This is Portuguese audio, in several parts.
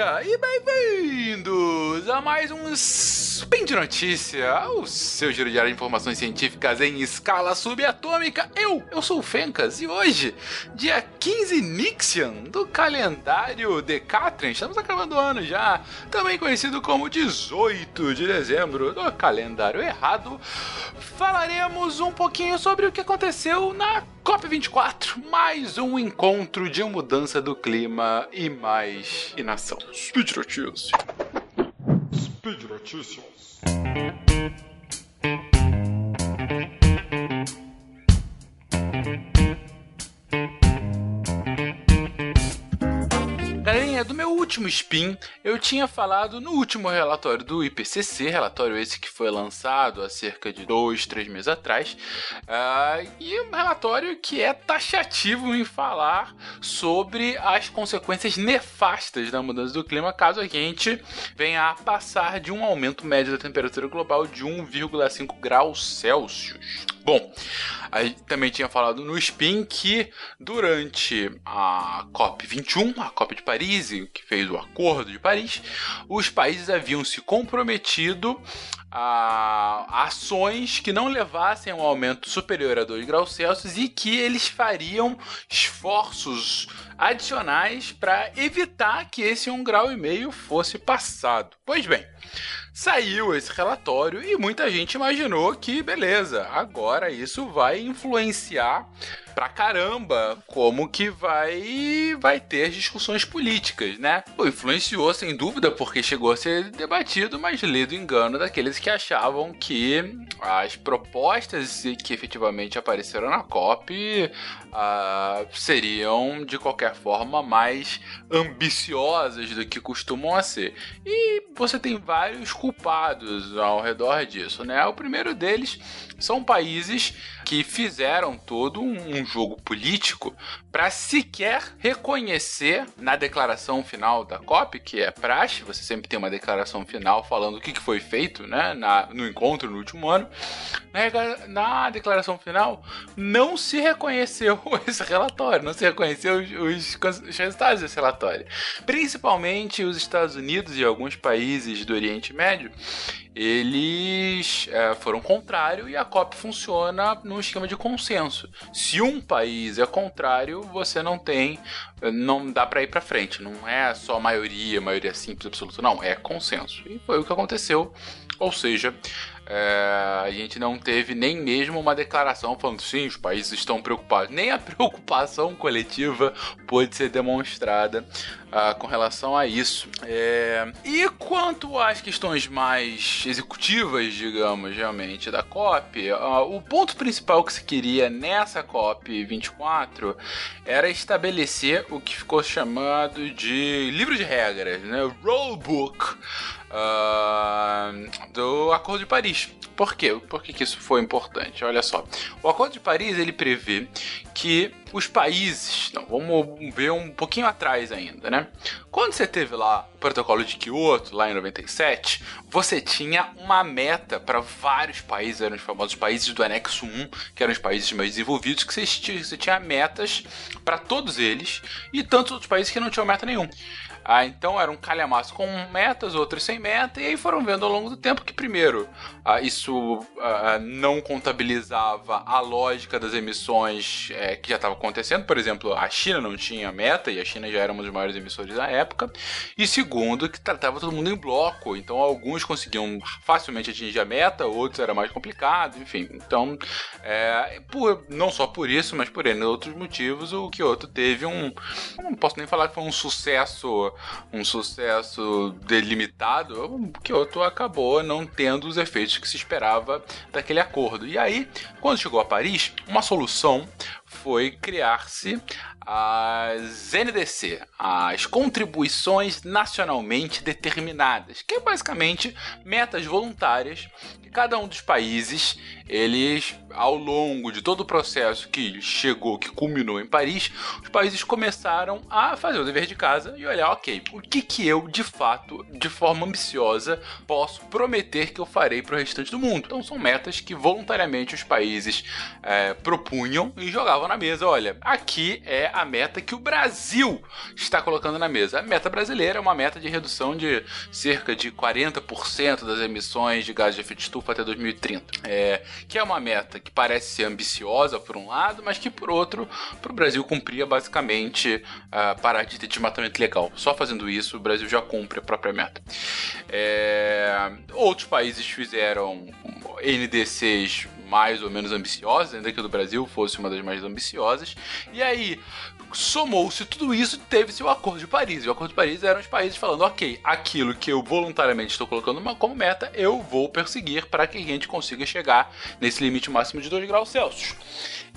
dia e bem-vindos a mais um Spin de Notícia, o seu giro diário de informações científicas em escala subatômica. Eu, eu sou o Fencas e hoje, dia 15 Nixian do calendário Decatrian, estamos acabando o ano já, também conhecido como 18 de dezembro do calendário errado, falaremos um pouquinho sobre o que aconteceu na COP24, mais um encontro de mudança do clima e mais inação. Speed Notícias. Speed Notícias. Último spin, eu tinha falado no último relatório do IPCC, relatório esse que foi lançado há cerca de dois, três meses atrás, uh, e um relatório que é taxativo em falar sobre as consequências nefastas da mudança do clima caso a gente venha a passar de um aumento médio da temperatura global de 1,5 graus Celsius. Bom, a gente também tinha falado no Spin que durante a COP21, a COP de Paris, que fez o Acordo de Paris, os países haviam se comprometido a ações que não levassem a um aumento superior a 2 graus Celsius e que eles fariam esforços adicionais para evitar que esse 1,5 grau e meio fosse passado. Pois bem, Saiu esse relatório e muita gente imaginou que, beleza, agora isso vai influenciar pra caramba como que vai vai ter discussões políticas, né? Pô, influenciou sem dúvida porque chegou a ser debatido, mas lido engano daqueles que achavam que as propostas que efetivamente apareceram na COP uh, seriam de qualquer forma mais ambiciosas do que costumam a ser. E você tem vários culpados ao redor disso, né? O primeiro deles são países que fizeram todo um jogo político para sequer reconhecer na declaração final da COP, que é praxe, você sempre tem uma declaração final falando o que, foi feito né, na, no encontro no último ano. Na, na, declaração final, não se reconheceu esse relatório, não se reconheceu os, os, os resultados desse relatório. Principalmente os Estados Unidos e alguns países do Oriente Médio, eles é, foram contrário e a COP funciona num esquema de consenso. Se um país é contrário, você não tem, não dá para ir para frente. Não é só maioria, maioria simples absoluta, não, é consenso. E foi o que aconteceu. Ou seja, é, a gente não teve nem mesmo uma declaração falando sim, os países estão preocupados. Nem a preocupação coletiva pôde ser demonstrada uh, com relação a isso. É, e quanto às questões mais executivas, digamos, realmente, da COP, uh, o ponto principal que se queria nessa COP 24 era estabelecer o que ficou chamado de livro de regras, né? Rulebook uh, do Acordo de Paris. Por quê? Por que, que isso foi importante? Olha só. O Acordo de Paris ele prevê que os países. Não, vamos ver um pouquinho atrás ainda, né? Quando você teve lá o protocolo de Kyoto, lá em 97, você tinha uma meta para vários países, eram os famosos países do anexo 1, que eram os países mais desenvolvidos, que você tinha, metas para todos eles, e tantos outros países que não tinham meta nenhum. Ah, então era um calhamaço com metas, outros sem meta, e aí foram vendo ao longo do tempo que, primeiro, ah, isso ah, não contabilizava a lógica das emissões é, que já estava acontecendo. Por exemplo, a China não tinha meta, e a China já era um dos maiores emissores da época. E segundo, que tratava todo mundo em bloco, então alguns conseguiam facilmente atingir a meta, outros era mais complicado, enfim. Então, é, por, não só por isso, mas por N outros motivos, o Kyoto teve um. Não posso nem falar que foi um sucesso um sucesso delimitado, o Kyoto acabou não tendo os efeitos que se esperava daquele acordo. E aí, quando chegou a Paris, uma solução foi criar-se as NDC, as contribuições nacionalmente determinadas, que é basicamente metas voluntárias que cada um dos países eles, ao longo de todo o processo que chegou, que culminou em Paris, os países começaram a fazer o dever de casa e olhar, ok, o que que eu, de fato, de forma ambiciosa, posso prometer que eu farei para o restante do mundo. Então são metas que voluntariamente os países é, propunham e jogavam na mesa. Olha, aqui é é a meta que o Brasil está colocando na mesa. A meta brasileira é uma meta de redução de cerca de 40% das emissões de gás de efeito estufa até 2030. É, que é uma meta que parece ser ambiciosa por um lado, mas que por outro, para o Brasil cumprir basicamente uh, parar de ter desmatamento legal. Só fazendo isso, o Brasil já cumpre a própria meta. É, outros países fizeram NDCs mais ou menos ambiciosas, ainda que o do Brasil fosse uma das mais ambiciosas. E aí, somou-se tudo isso teve-se o Acordo de Paris. E o Acordo de Paris eram os países falando: ok, aquilo que eu voluntariamente estou colocando como meta, eu vou perseguir para que a gente consiga chegar nesse limite máximo de 2 graus Celsius.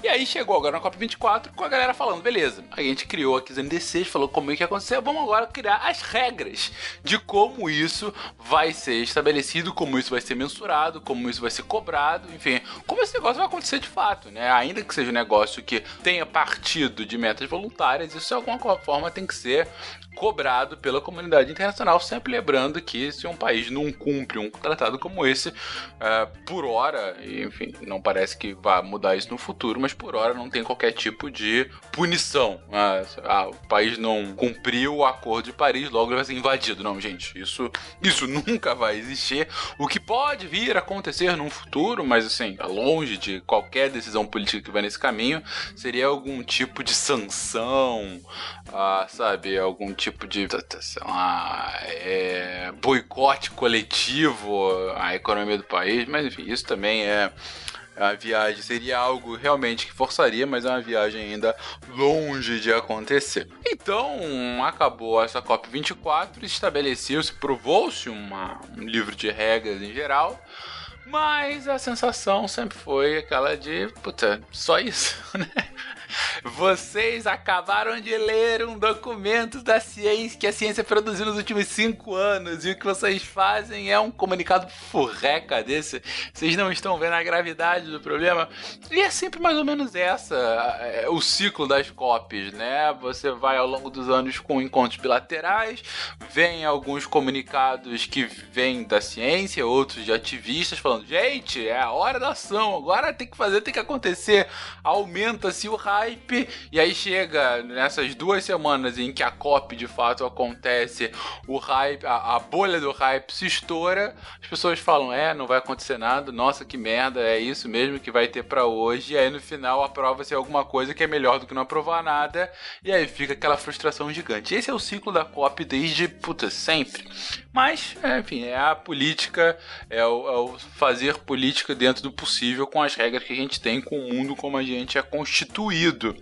E aí chegou agora na COP24 com a galera falando, beleza, a gente criou aqui os NDCs, falou como é que ia acontecer, vamos agora criar as regras de como isso vai ser estabelecido, como isso vai ser mensurado, como isso vai ser cobrado, enfim, como esse negócio vai acontecer de fato, né? Ainda que seja um negócio que tenha partido de metas voluntárias, isso de alguma forma tem que ser cobrado pela comunidade internacional, sempre lembrando que se um país não cumpre um tratado como esse, uh, por hora, enfim, não parece que vá mudar isso no futuro, mas por hora não tem qualquer tipo de punição. Uh, o país não cumpriu o acordo de Paris, logo ele vai ser invadido. Não, gente, isso, isso nunca vai existir. O que pode vir a acontecer no futuro, mas assim, é longe de qualquer decisão política que vai nesse caminho, seria algum tipo de sanção, uh, sabe, algum tipo de, é, boicote coletivo à economia do país, mas enfim, isso também é a viagem seria algo realmente que forçaria, mas é uma viagem ainda longe de acontecer. Então, acabou essa COP24, estabeleceu-se, provou-se um livro de regras em geral, mas a sensação sempre foi aquela de, puta, só isso, né? Vocês acabaram de ler um documento da ciência que a ciência produziu nos últimos cinco anos e o que vocês fazem é um comunicado furreca desse. Vocês não estão vendo a gravidade do problema. E é sempre mais ou menos essa é, o ciclo das copies, né? Você vai ao longo dos anos com encontros bilaterais, vem alguns comunicados que vêm da ciência, outros de ativistas falando: gente, é a hora da ação, agora tem que fazer, tem que acontecer. Aumenta-se o raio e aí chega nessas duas semanas em que a COP de fato acontece, o hype, a, a bolha do hype se estoura, as pessoas falam: é, não vai acontecer nada, nossa, que merda, é isso mesmo que vai ter para hoje, e aí no final aprova-se alguma coisa que é melhor do que não aprovar nada, e aí fica aquela frustração gigante. Esse é o ciclo da COP desde, puta, sempre. Mas, é, enfim, é a política, é o, é o fazer política dentro do possível com as regras que a gente tem, com o mundo como a gente é constituído.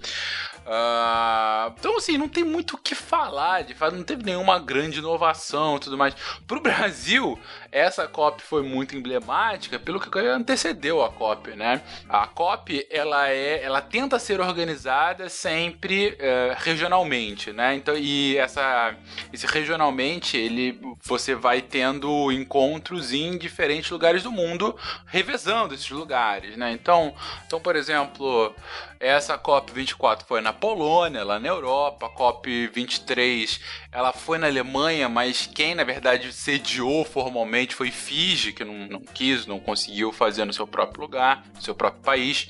Uh, então, assim, não tem muito o que falar, de fato, não teve nenhuma grande inovação e tudo mais. Pro Brasil, essa COP foi muito emblemática pelo que antecedeu a COP, né? A COP, ela é, ela tenta ser organizada sempre uh, regionalmente, né? Então, e essa, esse regionalmente, ele, você vai tendo encontros em diferentes lugares do mundo, revezando esses lugares, né? Então, então por exemplo, essa COP24 foi na Polônia, lá na Europa. A COP23 ela foi na Alemanha, mas quem na verdade sediou formalmente foi Fiji, que não, não quis, não conseguiu fazer no seu próprio lugar, no seu próprio país.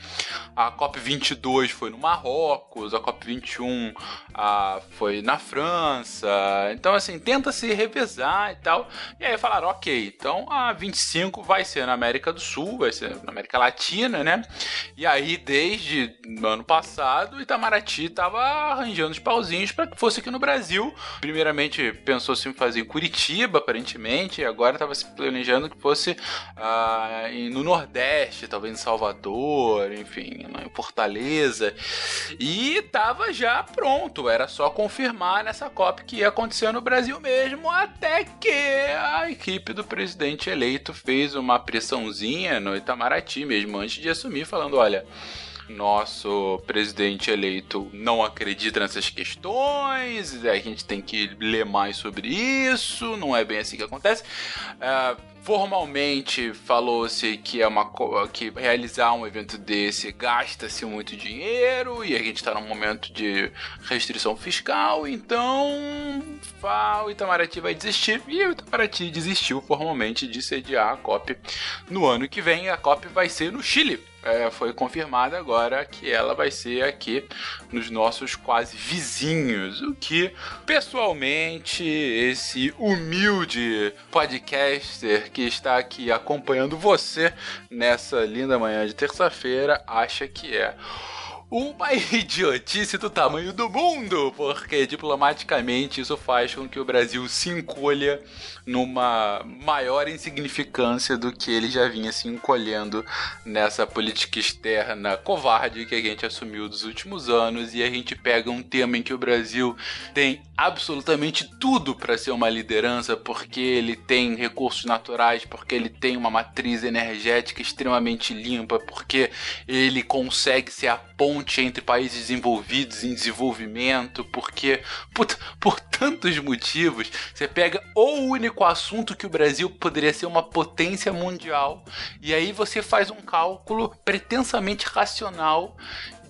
A COP22 foi no Marrocos, a COP21 a, foi na França. Então, assim, tenta se revezar e tal. E aí falaram, ok, então a 25 vai ser na América do Sul, vai ser na América Latina, né? E aí, desde no ano passado, Itamaraty estava arranjando os pauzinhos para que fosse aqui no Brasil. Primeiramente pensou-se em fazer em Curitiba, aparentemente, e agora estava se planejando que fosse ah, no Nordeste, talvez em Salvador, enfim, em Fortaleza. E estava já pronto, era só confirmar nessa COP que ia acontecer no Brasil mesmo, até que a equipe do presidente eleito fez uma pressãozinha no Itamaraty mesmo antes de assumir, falando: olha nosso presidente eleito não acredita nessas questões, a gente tem que ler mais sobre isso, não é bem assim que acontece. Uh, Formalmente falou-se que é uma que realizar um evento desse gasta-se muito dinheiro e a gente está num momento de restrição fiscal, então o Itamaraty vai desistir e o Itamaraty desistiu formalmente de sediar a COP no ano que vem. A COP vai ser no Chile é, foi confirmada agora que ela vai ser aqui nos nossos quase vizinhos. O que, pessoalmente, esse humilde podcaster que está aqui acompanhando você nessa linda manhã de terça-feira acha que é uma idiotice do tamanho do mundo, porque diplomaticamente isso faz com que o Brasil se encolha numa maior insignificância do que ele já vinha se encolhendo nessa política externa covarde que a gente assumiu dos últimos anos. E a gente pega um tema em que o Brasil tem absolutamente tudo para ser uma liderança, porque ele tem recursos naturais, porque ele tem uma matriz energética extremamente limpa, porque ele consegue ser a ponte entre países desenvolvidos em desenvolvimento, porque por, por tantos motivos, você pega o único assunto que o Brasil poderia ser uma potência mundial, e aí você faz um cálculo pretensamente racional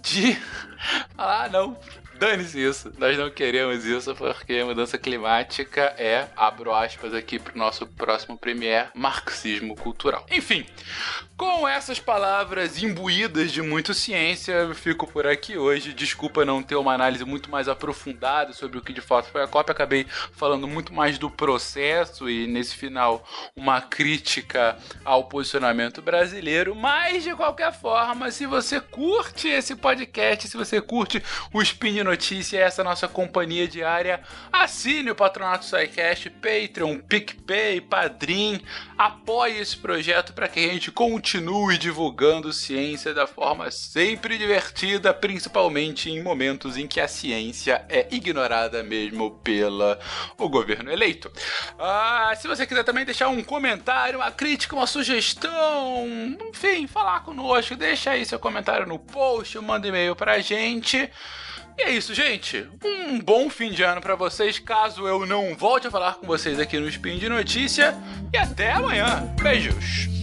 de ah, não, Dane-se isso. Nós não queremos isso porque a mudança climática é, abro aspas aqui pro nosso próximo premier, marxismo cultural. Enfim, com essas palavras imbuídas de muito ciência, eu fico por aqui hoje. Desculpa não ter uma análise muito mais aprofundada sobre o que de fato foi a COP. Acabei falando muito mais do processo e, nesse final, uma crítica ao posicionamento brasileiro. Mas, de qualquer forma, se você curte esse podcast, se você curte o Spin Notícia, essa nossa companhia diária, assine o Patronato SciCast, Patreon, PicPay, Padrim, apoie esse projeto para que a gente continue divulgando ciência da forma sempre divertida, principalmente em momentos em que a ciência é ignorada mesmo pela o governo eleito. Ah, se você quiser também deixar um comentário, uma crítica, uma sugestão, enfim, falar conosco, deixa aí seu comentário no post, manda e-mail pra gente. E é isso, gente. Um bom fim de ano para vocês, caso eu não volte a falar com vocês aqui no Spin de Notícia. E até amanhã. Beijos.